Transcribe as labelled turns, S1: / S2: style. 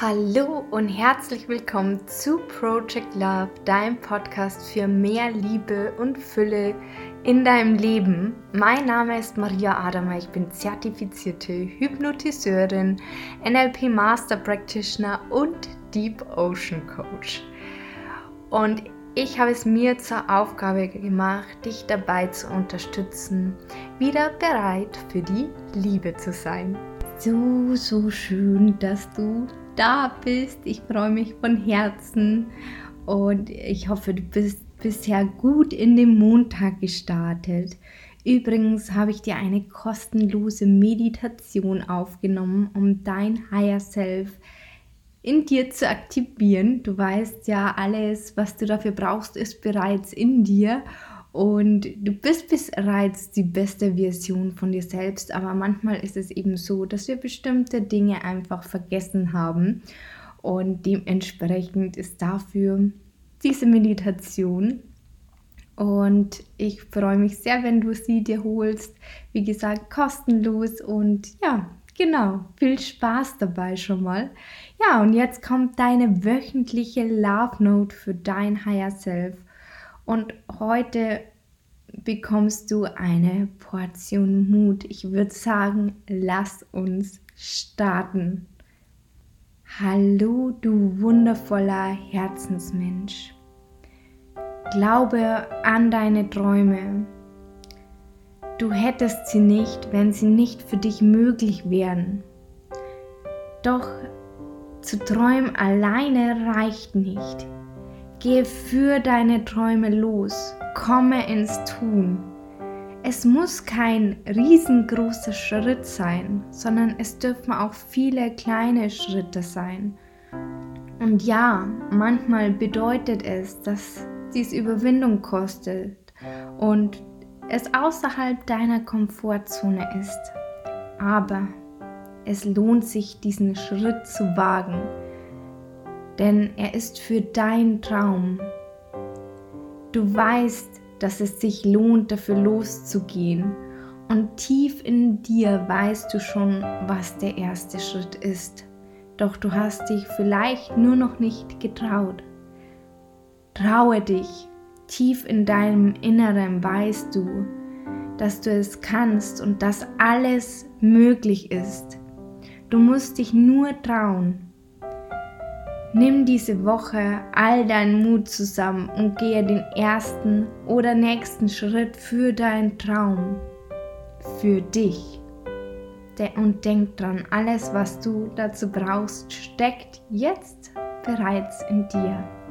S1: Hallo und herzlich willkommen zu Project Love, deinem Podcast für mehr Liebe und Fülle in deinem Leben. Mein Name ist Maria Adama, ich bin zertifizierte Hypnotiseurin, NLP Master Practitioner und Deep Ocean Coach. Und ich habe es mir zur Aufgabe gemacht, dich dabei zu unterstützen, wieder bereit für die Liebe zu sein. So, so schön, dass du da bist. Ich freue mich von Herzen und ich hoffe, du bist bisher gut in den Montag gestartet. Übrigens habe ich dir eine kostenlose Meditation aufgenommen, um dein Higher Self in dir zu aktivieren. Du weißt ja, alles, was du dafür brauchst, ist bereits in dir. Und du bist bereits die beste Version von dir selbst, aber manchmal ist es eben so, dass wir bestimmte Dinge einfach vergessen haben. Und dementsprechend ist dafür diese Meditation. Und ich freue mich sehr, wenn du sie dir holst. Wie gesagt, kostenlos. Und ja, genau, viel Spaß dabei schon mal. Ja, und jetzt kommt deine wöchentliche Love Note für dein Higher Self. Und heute bekommst du eine Portion Mut. Ich würde sagen, lass uns starten. Hallo, du wundervoller Herzensmensch. Glaube an deine Träume. Du hättest sie nicht, wenn sie nicht für dich möglich wären. Doch zu träumen alleine reicht nicht. Gehe für deine Träume los, komme ins Tun. Es muss kein riesengroßer Schritt sein, sondern es dürfen auch viele kleine Schritte sein. Und ja, manchmal bedeutet es, dass dies Überwindung kostet und es außerhalb deiner Komfortzone ist. Aber es lohnt sich, diesen Schritt zu wagen denn er ist für dein Traum. Du weißt, dass es sich lohnt, dafür loszugehen und tief in dir weißt du schon, was der erste Schritt ist. Doch du hast dich vielleicht nur noch nicht getraut. Traue dich. Tief in deinem Inneren weißt du, dass du es kannst und dass alles möglich ist. Du musst dich nur trauen. Nimm diese Woche all deinen Mut zusammen und gehe den ersten oder nächsten Schritt für deinen Traum, für dich. Und denk dran, alles, was du dazu brauchst, steckt jetzt bereits in dir.